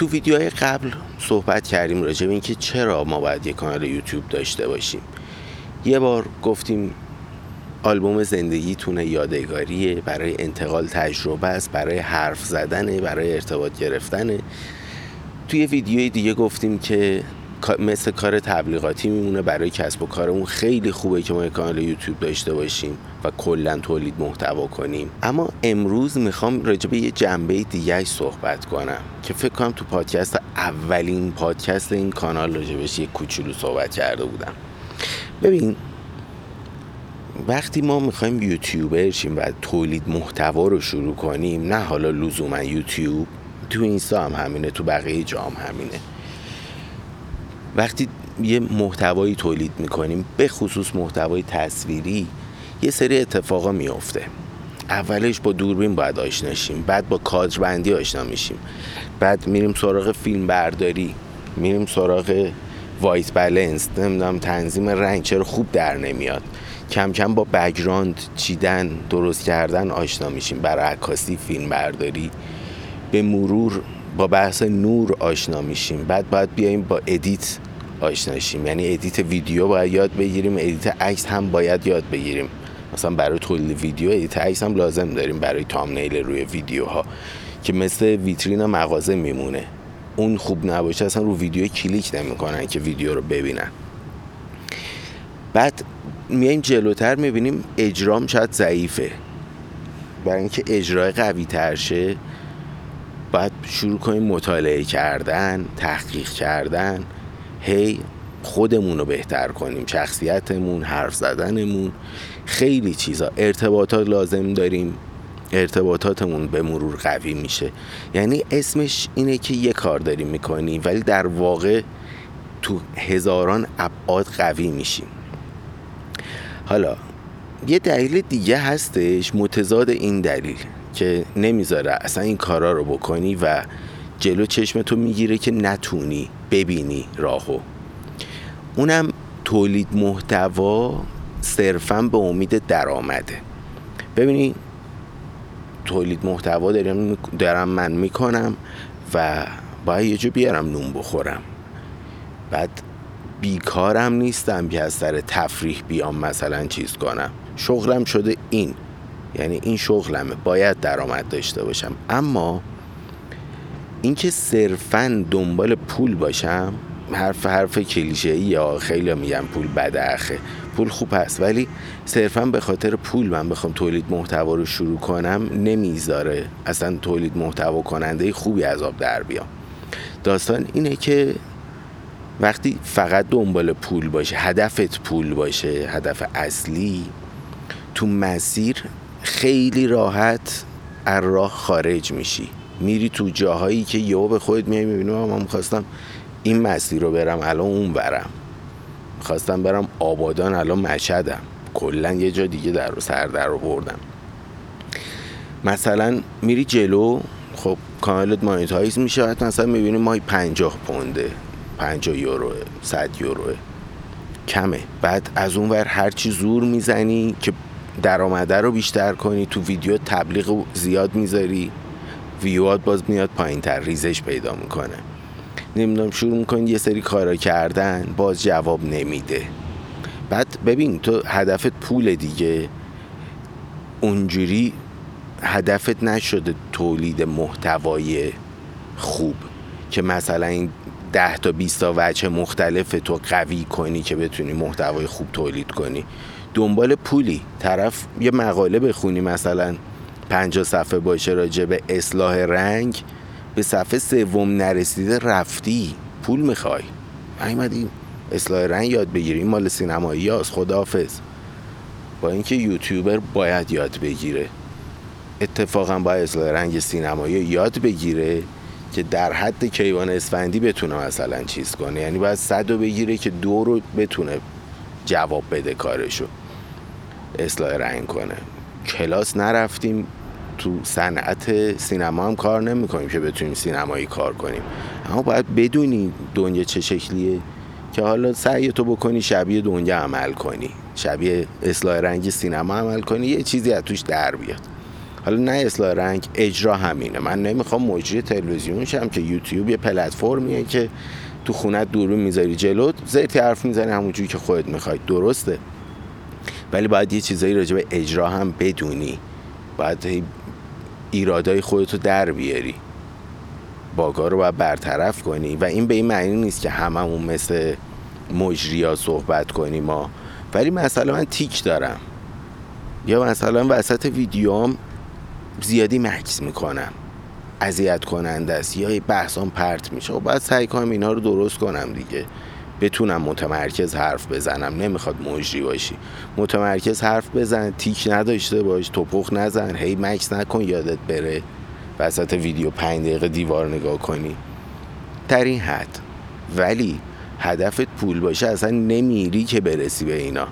تو ویدیوهای قبل صحبت کردیم راجع به اینکه چرا ما باید یک کانال یوتیوب داشته باشیم. یه بار گفتیم آلبوم زندگیتونه یادگاریه برای انتقال تجربه است برای حرف زدنه برای ارتباط گرفتنه. توی ویدیوی دیگه گفتیم که مثل کار تبلیغاتی میمونه برای کسب و کارمون خیلی خوبه که ما یک کانال یوتیوب داشته باشیم و کلا تولید محتوا کنیم. اما امروز می‌خوام راجع به یه جنبه دیگه صحبت کنم که فکر کنم تو پادکست اولین پادکست این کانال راجبش یه کوچولو صحبت کرده بودم. ببین وقتی ما می‌خوایم یوتیوبر شیم و تولید محتوا رو شروع کنیم نه حالا لزوما یوتیوب تو اینستا هم همینه تو بقیه جام همینه. وقتی یه محتوایی تولید می‌کنیم به خصوص محتوای تصویری یه سری اتفاقا میافته. اولش با دوربین باید آشنا شیم بعد با کادربندی آشنا میشیم. بعد میریم سراغ فیلم برداری میریم سراغ white balance نمی‌دونم تنظیم رنگ چرا خوب در نمیاد. کم کم با background چیدن درست کردن آشنا میشیم. برای عکاسی فیلم برداری به مرور با بحث نور آشنا میشیم. بعد باید بیایم با edit آشنا شیم. یعنی edit ویدیو باید یاد بگیریم edit عکس هم باید یاد بگیریم. مثلا برای تولید ویدیو edit عکس هم لازم داریم برای thumbnail روی ویدیوها که مثل ویترین مغازه میمونه. اون خوب نباشه اصلا رو ویدیو کلیک نمی‌کنن که ویدیو رو ببینن. بعد میایم جلوتر می‌بینیم اجرام شاید ضعیفه. برای اینکه اجرای قوی تر شه باید شروع کنیم مطالعه کردن تحقیق کردن. هی خودمون رو بهتر کنیم شخصیتمون حرف زدنمون. خیلی چیزا. ارتباطات لازم داریم. ارتباطاتمون به مرور قوی میشه. یعنی اسمش اینه که یه کار داریم می‌کنیم ولی در واقع تو هزاران ابعاد قوی میشیم. حالا یه دلیل دیگه هستش متضاد این دلیل. که نمی‌ذاره اصلا این کارا رو بکنی و جلو چشم تو می‌گیره که نتونی ببینی راهو. اونم تولید محتوا صرفا به امید درآمده. ببینی تولید محتوا دارم, دارم من می‌کنم و باید یه جو بیارم نون بخورم. بعد بیکارم نیستم که از سر تفریح بیام مثلا چیز کنم. شغلم شده این. یعنی این شغلمه باید درآمد داشته باشم. اما اینکه صرفا دنبال پول باشم حرف حرف کلیشه یا خیلی میگم پول بداخه پول خوب هست ولی صرفا به خاطر پول من بخوام تولید محتوا رو شروع کنم نمی‌ذاره اصلا تولید محتوا کننده خوبی از آب در بیام. داستان اینه که وقتی فقط دنبال پول باشه هدفت پول باشه هدف اصلی تو مسیر خیلی راحت از راه خارج میشی. میری تو جاهایی که یهو به خودت میای می‌بینی من می‌خواستم این مسیر رو برم الان اون برم خواستم برم آبادان الان مشهدم. کلا یه جا دیگه در سر در رو بردم مثلا میری جلو خب کانالت مانیتایز میشه حتی مثلا می‌بینی ماهی پنجاه پونده پنجاه یوروه صد یوروه کمه. بعد از اون ور هرچی زور می‌زنی که درآمده رو بیشتر کنی تو ویدیو تبلیغ زیاد می‌ذاری. ویوات باز میاد پایین تر ریزش پیدا می‌کنه. نمی‌دونم شروع می‌کنی یه سری کارا کردن باز جواب نمیده. بعد ببین تو هدفت پول دیگه. اونجوری هدفت نشده تولید محتوای خوب که مثلا این ده تا 20 تا وجه مختلف تو قوی کنی که بتونی محتوای خوب تولید کنی. دنبال پولی. طرف یه مقاله بخونی مثلا. 50 صفحه باشه راجع به اصلاح رنگ. به صفحه سوم نرسیده رفتی. پول می‌خوای. این اصلاح رنگ یاد بگیری مال سینمایی هاست. خداحافظ. با اینکه یوتیوبر باید یاد بگیره. اتفاقا با اصلاح رنگ سینمایی یاد بگیره که در حد کیوان اسفندی بتونه مثلا چیز کنه. یعنی باید صد رو بگیره که دو رو بتونه جواب بده کارشو. اصلاح رنگ کنه. کلاس نرفتیم تو صنعت سینما هم کار نمی‌کنیم که بتونیم سینمایی کار کنیم. اما باید بدونی دنیا چه شکلیه که حالا سعی تو بکنی شبیه دنیا عمل کنی. شبیه اصلاح رنگ سینما عمل کنی یه چیزی از توش در بیاد. حالا نه اصلاح رنگ اجرا همینه. من نمی‌خوام مجری تلویزیون شم که یوتیوب یه پلتفرمیه که تو خونت دوربین می‌ذاری جلوت زیتی حرف می‌زنی همونجوری که خودت می‌خوای. درسته. ولی باید یه چیزایی راجع به اجرا هم بدونی. باید ایرادای خودتو در بیاری. باگا رو باید برطرف کنی. و این به این معنی نیست که هممون مثل مجریا صحبت کنیم ما ولی مثلا من تیک دارم. یا مثلا وسط ویدیوام زیادی مکس می‌کنم. اذیت کننده است. یا بحثام پرت میشه. و خب باید سعی کنم اینا رو درست کنم دیگه. بتونم متمرکز حرف بزنم. نمی‌خواد مجری باشی. متمرکز حرف بزن تیک نداشته باش توپخ نزن هی مکس نکن یادت بره. وسط ویدیو پنج دقیقه دیوار نگاه کنی. در این حد. ولی هدفت پول باشه اصلا نمیری که برسی به اینا.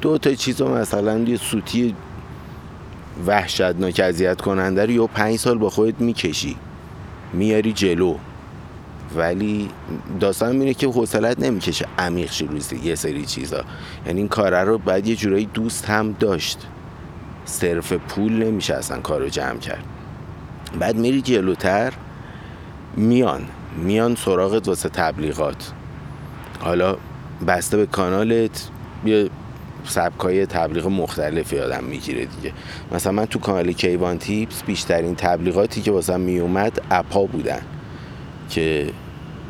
دو تا چیز مثلا یه سوتی وحشتناک اذیت کننده رو یا پنج سال با خودت می‌کشی. میاری جلو. ولی داستان میره که حوصلت نمی‌کشه عمیق شی روزی یه سری چیزا. یعنی این کاره رو باید یه جورایی دوست هم داشت. صرف پول نمیشه اصلا کار جمع کرد. بعد میری جلوتر میان. میان سراغت واسه تبلیغات. حالا بسته به کانالت یه سبکای تبلیغ مختلفی آدم می‌گیره دیگه. مثلا من تو کانال کیوان تیپس بیشترین تبلیغاتی که واسه میومد app ا بودن که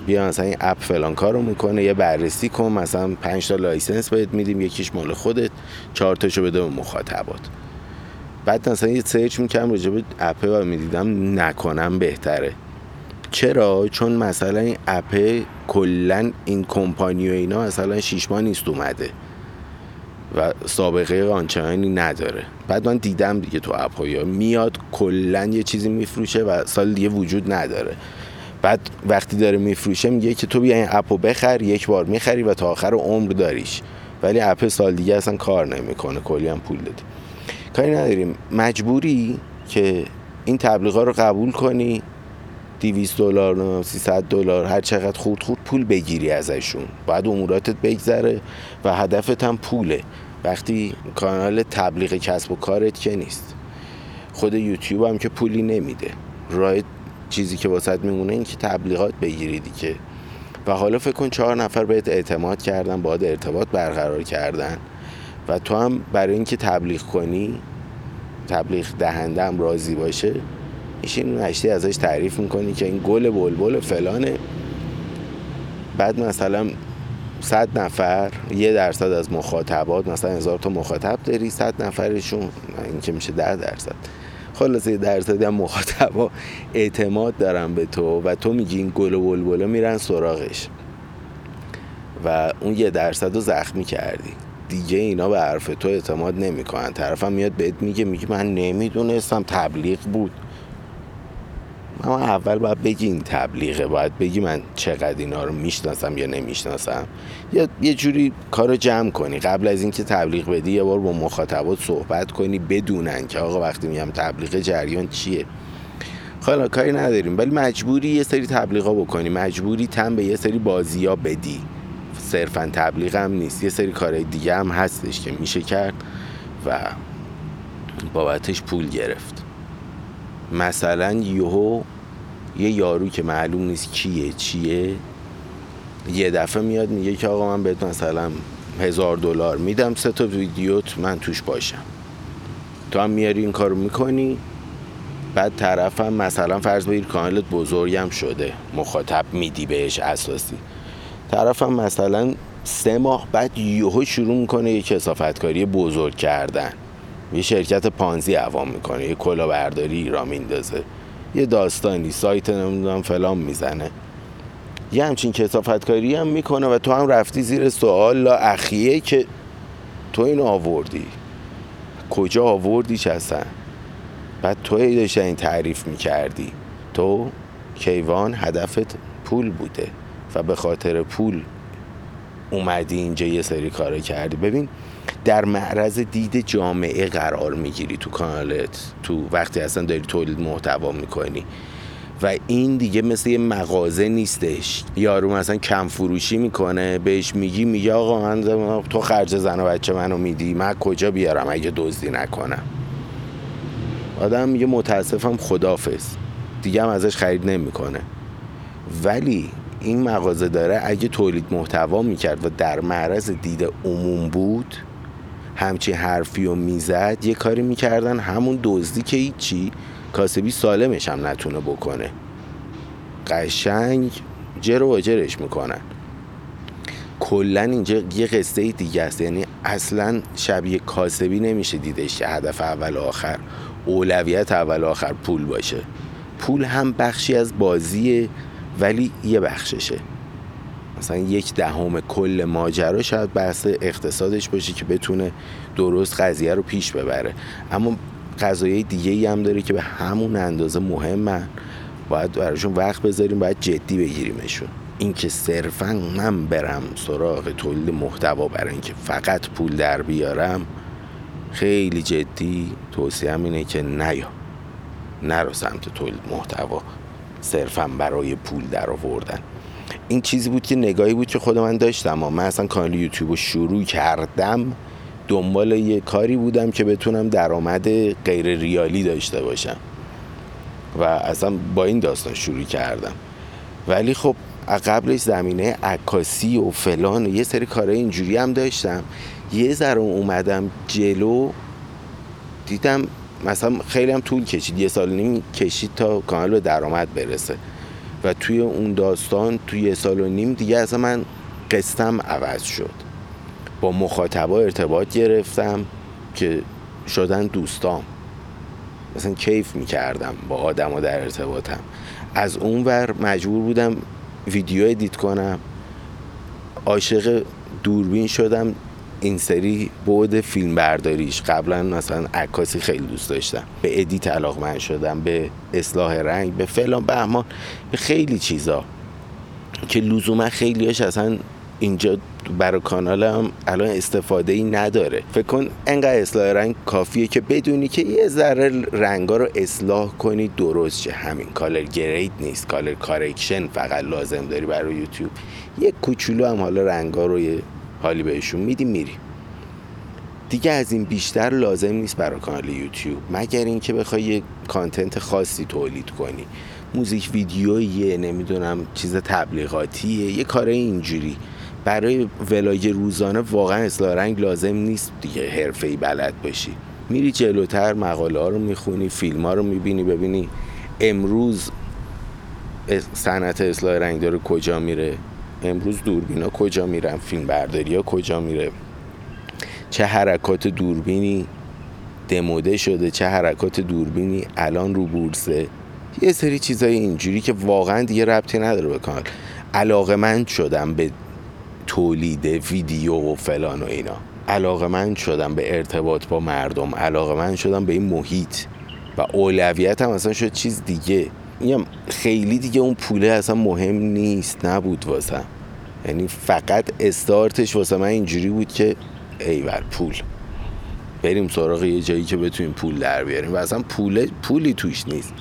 بیا مثلا این app فلان کارو می‌کنه یه بررسی کن مثلا 5 تا license بهت میدیم یکیش مال خودت چهار تاشو بده به مخاطبات. بعد مثلا یه search می‌کنم راجع به app و می‌دیدم نکنم بهتره. چرا؟ چون مثلا این app کلا این کمپانی و اینا مثلا شیش ماه نیست اومده و سابقه آنچنانی نداره. بعد من دیدم دیگه تو اپ میاد کلا یه چیزی میفروشه و سال دیگه وجود نداره. بعد وقتی داره میفروشه میگه که تو بیا این اپو بخر یک بار می‌خری و تا آخر عمر داریش. ولی اپ سال دیگه اصلا کار نمی‌کنه کلی هم پول دادی کاری نداریم. مجبوری که این تبلیغا رو قبول کنی 200 دلار 300 دلار هر چقدر خود خود پول بگیری ازشون. بعد اموراتت بگذره و هدفت هم پوله. وقتی کانال تبلیغ کسب و کارت که نیست. خود یوتیوب هم که پولی نمیده. راه چیزی که واسط میمونه این که تبلیغات بگیری دیگه و حالا فکر کن چهار نفر بهت اعتماد کردن باید ارتباط برقرار کردن. و تو هم برای اینکه تبلیغ کنی تبلیغ دهنده هم راضی باشه میشین نشتی ازش تعریف می‌کنی که این گل بلبل فلانه. بعد مثلا صد نفر یه درصد از مخاطبات مثلا هزار تا مخاطب داری صد نفرشون این که میشه ده درصد. خلاصه درصدی هم مخاطبا اعتماد دارن به تو و تو میگی این گل و بلبلا میرن سراغش. و اون یه درصد رو زخمی کردی. دیگه اینا به حرف تو اعتماد نمی‌کنن. طرفم میاد بهت میگه میگه من نمی‌دونستم تبلیغ بود. اما اول باید بگی این تبلیغه. باید بگی من چقدر اینا رو می‌شناسم یا نمی‌شناسم. یا یه جوری کار جمع کنی. قبل از اینکه تبلیغ بدی یه بار با مخاطبات صحبت کنی بدونن که آقا وقتی میگم تبلیغ جریان چیه. حالا کاری نداریم. ولی مجبوری یه سری تبلیغا بکنی. مجبوری تم به یه سری بازی ها بدی. صرفا تبلیغ هم نیست. یه سری کارهای دیگه هم هستش که میشه کرد و بابتش پول گرفت. مثلا یهو یه یارو که معلوم نیست کیه چیه یه دفعه میاد میگه که آقا من بهت مثلا هزار دلار میدم سه تا ویدیوت من توش باشم. تو هم میاری این کارو می‌کنی؟ بعد طرفم مثلا فرض بگیر کانالت بزرگم شده مخاطب میدی بهش اساسی. طرفم مثلا سه ماه بعد یهو شروع می‌کنه یه کسافتکاری بزرگ کردن. یه شرکت پانزی عوام می‌کنه یه کلاهبرداری را میندازه یه داستانی سایت نمی‌دونم فلان می‌زنه. یه همچین کسافتکاری هم می‌کنه و تو هم رفتی زیر سوال لا اخیه که تو این آوردی. کجا آوردی هستن بعد تو داشته این تعریف می‌کردی. تو کیوان هدفت پول بوده و به خاطر پول اومدی اینجا یه سری کار کردی. ببین در معرض دید جامعه قرار می‌گیری تو کانالت تو وقتی اصلا داری تولید محتوا می‌کنی. و این دیگه مثل یه مغازه نیستش. یارو مثلا کم فروشی می‌کنه بهش میگی میگه آقا من تو خرج زن و بچه منو میدی من کجا بیارم اگه دزدی نکنم؟ آدم میگه متاسفم خدافز دیگه هم ازش خرید نمی‌کنه. ولی این مغازه داره اگه تولید محتوا می‌کرد و در معرض دید عموم بود همچی حرفی و می‌زد یه کاری می‌کردن همون دزدی که هیچی کاسبی سالمش هم نتونه بکنه. قشنگ جر و جرش می‌کنن. کلا اینجا یه قصه دیگه است یعنی اصلا شبیه کاسبی نمیشه دیدش که هدف اول و آخر اولویت اول و آخر پول باشه. پول هم بخشی از بازیه ولی یه بخششه. مثلا یک دهم کل ماجرا شاید بحث اقتصادش باشه که بتونه درست قضیه رو پیش ببره. اما قضایه دیگه ای هم داره که به همون اندازه مهمن. باید براشون وقت بذاریم باید جدی بگیریمشون. اینکه صرفا من برم سراغ تولید محتوا برای اینکه فقط پول در بیارم خیلی جدی توصیه اینه که نیا. نرو سمت تولید محتوا. صرفا برای پول در آوردن. این چیزی بود که نگاهی بود که خود من داشتم. من اصلا کانال یوتیوب رو شروع کردم. دنبال یه کاری بودم که بتونم درآمد غیر ریالی داشته باشم. و اصلا با این داستان شروع کردم. ولی خب قبلش زمینه عکاسی و فلان و یه سری کارهای اینجوری هم داشتم. یه ذره اومدم جلو دیدم مثلا خیلی هم طول کشید. یه سال نیم کشید تا کانال به درآمد برسه. و توی اون داستان توی یه سال و نیم دیگه اصلا من قسطم عوض شد. با مخاطبا ارتباط گرفتم که شدن دوستام. مثلا کیف می‌کردم با آدم و در ارتباطم. از اون ور مجبور بودم ویدیو ادیت کنم. عاشق دوربین شدم. این سری بعد فیلم برداریش قبلا مثلا عکاسی خیلی دوست داشتم. به edit علاقمند شدم به اصلاح رنگ به فلان بهمان به خیلی چیزا. که لزوما خیلیاش اصلا اینجا برای کانالم الان استفاده ای نداره. فکر کن انقدر اصلاح رنگ کافیه که بدونی که یه ذره رنگا رو اصلاح کنی درست شه. همین color grade نیست. color correction فقط لازم داری برای یوتیوب. یه کوچولو هم حالا رنگا رو حالی بهشون میدی میری. دیگه از این بیشتر لازم نیست برای کانال یوتیوب. مگر اینکه بخوای یه کانتنت خاصی تولید کنی. موزیک ویدیویی نمی‌دونم چیز تبلیغاتیه یه کار اینجوری. برای ولای روزانه واقعا اصلاح رنگ لازم نیست دیگه حرفه‌ای بلد باشی میری جلوتر مقاله ها رو می‌خونی فیلم ها رو می‌بینی ببینی امروز صنعت اصلاح رنگ داره کجا میره. امروز دوربینا کجا میرن؟ فیلم برداری ها کجا میره؟ چه حرکات دوربینی دموده شده چه حرکات دوربینی الان رو بورسه؟ یه سری چیزای اینجوری که واقعا دیگه ربطی نداره به کانال من شدم به تولید ویدیو و فلان و اینا. من شدم به ارتباط با مردم. علاقه من شدم به این محیط. و اولویت هم اصلا شد چیز دیگه. میگم خیلی دیگه اون پوله اصلا مهم نیست نبود واسه. یعنی فقط استارتش واسه من اینجوری بود که ایول پول. بریم سراغ یه جایی که بتونیم پول در بیاریم. و اصلا پول پولی توش نیست.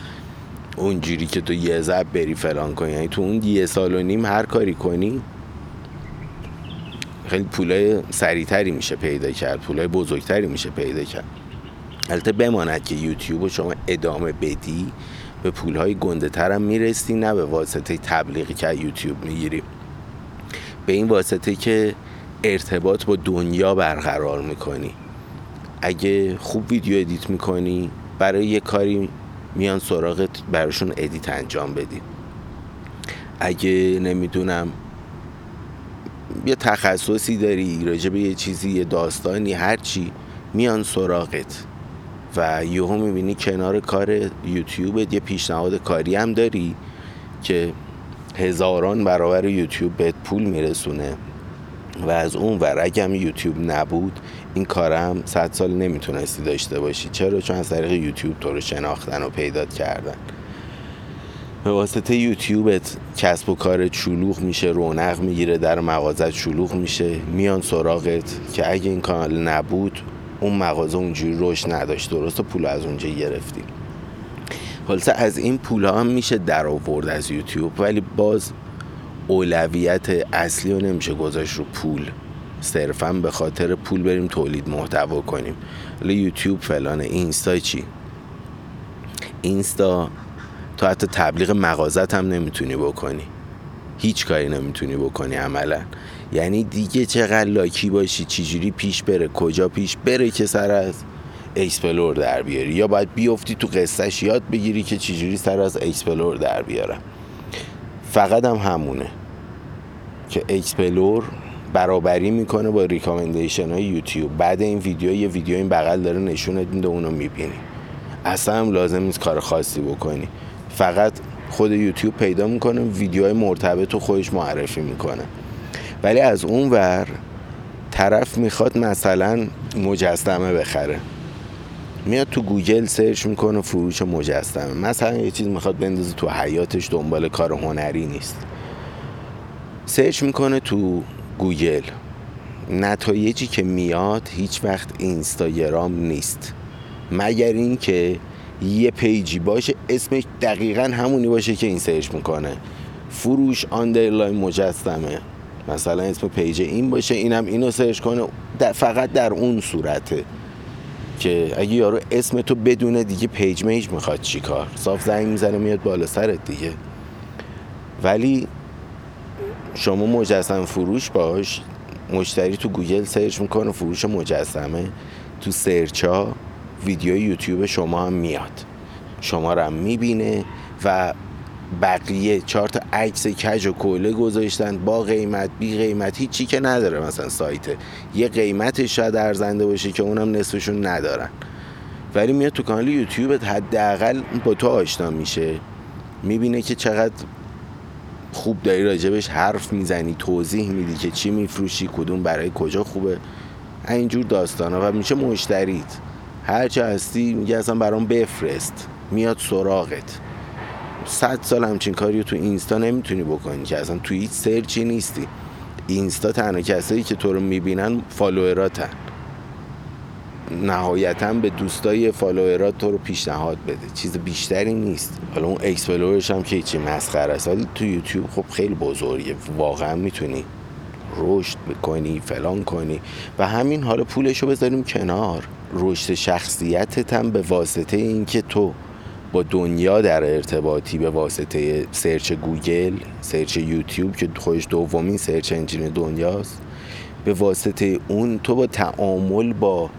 اونجوری که تو یه زب بری فلان کنی. یعنی تو اون یه سال و نیم هر کاری کنی خیلی پولای سریعتری میشه پیدا کرد. پولای بزرگتری میشه پیدا کرد. البته بماند که یوتیوب رو شما ادامه بدی. به پولهای گنده ترم می‌رسی نه به واسطه تبلیغی که یوتیوب می‌گیری. به این واسطه که ارتباط با دنیا برقرار می‌کنی. اگه خوب ویدیو edit می‌کنی برای یه کاری میان سراغت براشون edit انجام بدی. اگه نمی‌دونم یه تخصصی داری راجع به یه چیزی یه داستانی هرچی میان سراغت. و یهو می‌بینی کنار کار یوتیوبت یه پیشنهاد کاری هم داری که هزاران برابر یوتیوب بهت پول میرسونه و از اون ور اگه یوتیوب نبود این کارم صد سال نمی‌تونستی داشته باشی. چرا؟ چون از طریق یوتیوب تو رو شناختن و پیدات کردن. به واسطه یوتیوبت کسب و کار شلوغ میشه رونق می‌گیره در مغازت شلوغ میشه میان سراغت که اگه این کانال نبود اون مغازه اونجوری رشد نداشت درست پول از اونجا گرفتی خلاصه از این پول هم میشه در آورد از یوتیوب ولی باز اولویت اصلی رو نمیشه گذاشت رو پول. صرفا به خاطر پول بریم تولید محتوا کنیم. حالا یوتیوب فلان اینستا چی؟ اینستا تو حتی تبلیغ مغازت هم نمی‌تونی بکنی. هیچ کاری نمی‌تونی بکنی عملا. یعنی دیگه چقدر lucky باشی چجوری پیش بره کجا پیش بره که سر از explore در بیاری؟ یا باید بیفتی تو قصهش یاد بگیری که چجوری سر از explore در بیارم. فقط هم همونه که explore برابری می‌کنه با recommendation های یوتیوب. بعد این ویدیو یه ویدیو این بغل داره نشونت میده اونو می‌بینی. اصلا هم لازم نیست کار خاصی بکنی. فقط خود یوتیوب پیدا می‌کنه ویدیوهای مرتبط رو خودش معرفی می‌کنه. ولی از اون ور طرف می‌خواد مثلا مجسمه بخره. میاد تو گوگل search می‌کنه فروش مجسمه. مثلا یه چیز می‌خواد بندازه تو حیاطش دنبال کار هنری نیست. search می‌کنه تو گوگل. نتایجی که میاد هیچ وقت اینستاگرام نیست. مگر اینکه یه page ی باشه اسمش دقیقا همونی باشه که این search می‌کنه. فروش underline مجسمه. مثلا اسم page این باشه اینم اینو search کنه. فقط در اون صورته که اگه یارو اسمتو بدونه دیگه page میج می‌خواد چیکار صاف زنگ می‌زنه میاد بالا سرت دیگه. ولی شما مجسمه فروش باش مشتری تو گوگل search می‌کنه فروش مجسمه. تو search ها ویدیو یوتیوب شما هم میاد. شما رو هم می‌بینه و بقیه چهار تا عکس کج و کوله گذاشتن با قیمت بی قیمت هیچی که نداره مثلا سایت. یه قیمتش شاید ارزنده باشه که اونم نصفشون ندارن. ولی میاد تو کانال یوتیوب حداقل با تو آشنا میشه. می‌بینه که چقدر خوب داری راجبش حرف می‌زنی توضیح میدی که چی میفروشی کدوم برای کجا خوبه. اینجور داستان ها و میشه مشتریت. هرچه هستی میگه اصلا برام بفرست. میاد سراغت. صد سال همچین کاری تو اینستا نمی‌تونی بکنی که اصلا تو هیچ search ی نیستی. اینستا تنها کسایی که تو رو می‌بینن follower اتن. نهایتا به دوستای follower ات تو رو پیشنهاد بده. چیز بیشتری نیست. حالا اون explore ش هم که چی مسخره است. ولی تو یوتیوب خب خیلی بزرگه. واقعا می‌تونی رشد بکنی فلان کنی. و همین حالا پولش رو بذاریم کنار. رشد شخصیتت هم به واسطه اینکه تو با دنیا در ارتباطی به واسطه سرچ گوگل search یوتیوب که خودش دومین search engine دنیاست به واسطه اون تو با تعامل با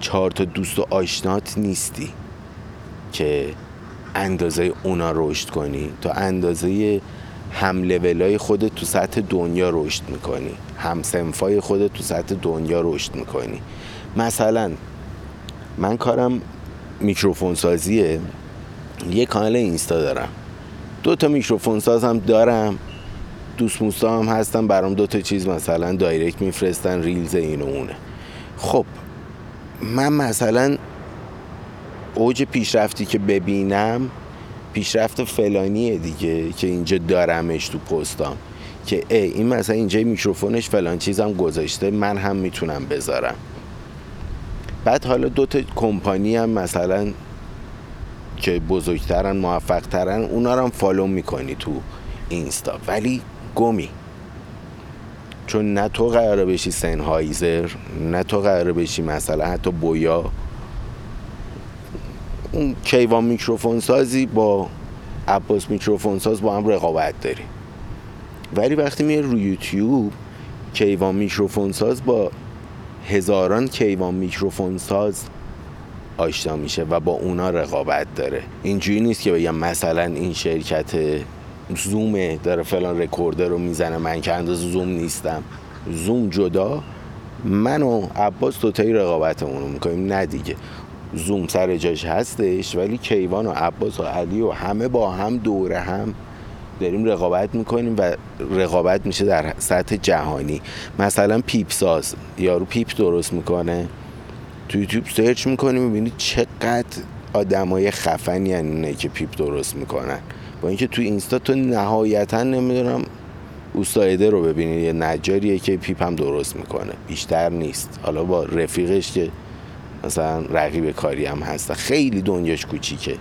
چهار تا دوست و آشنات نیستی که اندازه اونا رشد کنی. تو اندازه هم لولای خودت تو سطح دنیا رشد می‌کنی. هم صنفای خودت تو سطح دنیا رشد می‌کنی. مثلا من کارم میکروفون سازیه یه کانال اینستا دارم. دو تا میکروفون ساز هم دارم. دوست موستا هم هستم برام دو تا چیز مثلا direct میفرستن reels این و اونه. خب من مثلا اوج پیشرفتی که ببینم پیشرفت فلانیه دیگه که اینجا دارمش تو پستام. که ای این مثلا اینجا میکروفونش فلان چیزم گذاشته من هم می‌تونم بذارم. بعد حالا دو تا کمپانی هم مثلا که بزرگترن موفقترن اونا رو هم فالو می‌کنی تو اینستا. ولی گمی. چون نه تو قراره بشی سنهایزر نه تو قراره بشی مثلا حتی بویا. اون کیوان میکروفون سازی با عباس میکروفون ساز با هم رقابت داری. ولی وقتی میره روی یوتیوب کیوان میکروفون ساز با هزاران کیوان میکروفون ساز آشنا میشه و با اونا رقابت داره. اینجوری نیست که بگم مثلا این شرکت زومه داره فلان recorder رو می‌زنه من که اندازه زوم نیستم. زوم جدا من و عباس دوتایی رقابتمون رو می‌کنیم نه دیگه. زوم سر جاش هستش ولی کیوان و عباس و علی و همه با هم دور هم داریم رقابت می‌کنیم و رقابت میشه در سطح جهانی. مثلا پیپ ساز یارو پیپ درست می‌کنه. تو یوتیوب search می‌کنی می‌بینی چقدر آدمای خفنی اینه که پیپ درست می‌کنن. با اینکه تو اینستا تو نهایتا نمی‌دونم اوستایده رو ببینی یه نجاریه که پیپ هم درست می‌کنه. بیشتر نیست. حالا با رفیقش که مثلا رقیب کاری هم هست. خیلی دنیاش کوچیکه.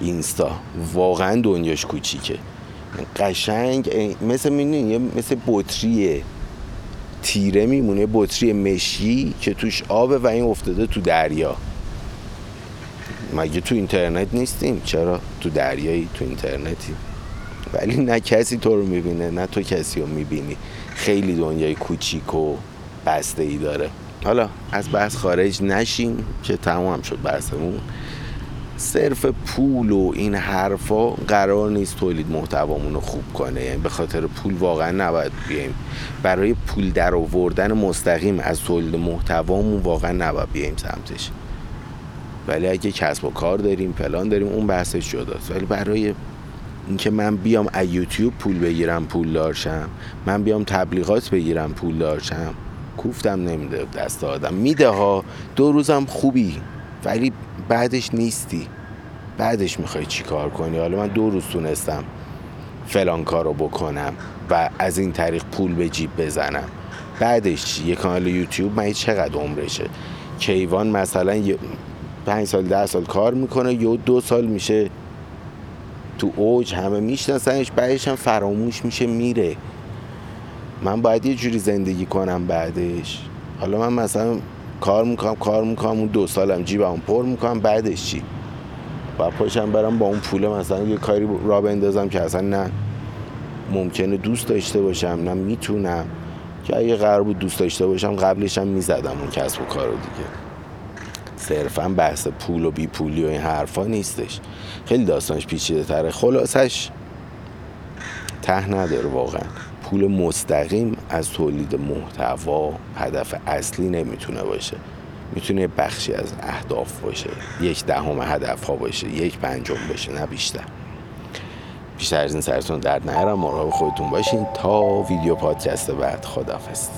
اینستا واقعا دنیاش کوچیکه. قشنگ مثل یه مثل بطریه تیره میمونه بطری مشی که توش آبه و این افتاده تو دریا. مگه تو اینترنت نیستیم؟ چرا؟ تو دریایی تو اینترنتی. ولی نه کسی تو رو می‌بینه نه تو کسی رو می‌بینی. خیلی دنیای کوچیک و بسته ای داره. حالا از بحث خارج نشیم که تمام شد بحثمون. صرف پول و این حرفا قرار نیست تولید محتوامون رو خوب کنه. یعنی به خاطر پول واقعا نباید بیایم. برای پول در آوردن مستقیم از تولید محتوامون واقعا نباید بیایم سمتش. ولی اگه کسب و کار داریم پلان داریم اون بحثش جداست. ولی برای اینکه من بیام از یوتیوب پول بگیرم پول دارشم من بیام تبلیغات بگیرم پول دارشم کوفتم نمیده دست آدم. میده ها دو روزم خوبی. ولی بعدش نیستی. بعدش می‌خوای چی کار کنی؟ حالا من دو روز تونستم فلان کار رو بکنم و از این طریق پول به جیب بزنم. بعدش چی؟ یه کانال یوتیوب من چقدر عمرشه. کیوان مثلا پنج سال ده سال کار می‌کنه یا دو سال میشه تو اوج همه میشناسنش بعدش هم فراموش میشه میره. من باید یه جوری زندگی کنم بعدش. حالا من مثلا کار می‌کنم کار می‌کنم اون دو سالم جیبم پر می‌کنم بعدش چی؟ و پاشم برم با اون پول مثلا یه کاری را بندازم که اصلا نه ممکنه دوست داشته باشم نه می‌تونم که اگه قرار بود دوست داشته باشم قبلش هم می‌زدم اون کسب و کارو دیگه. صرفا بحث پول و بی پولی و این حرفا نیستش. خیلی داستانش پیچیده تره خلاصش ته نداره واقعا. پول مستقیم از تولید محتوا هدف اصلی نمی‌تونه باشه. می‌تونه بخشی از اهداف باشه یک دهم هدف ها باشه یک پنجم باشه نه بیشتر. بیشتر از این سرتون درد نیارم مراقب خودتون باشین. تا ویدیو پادکست بعد خدافظ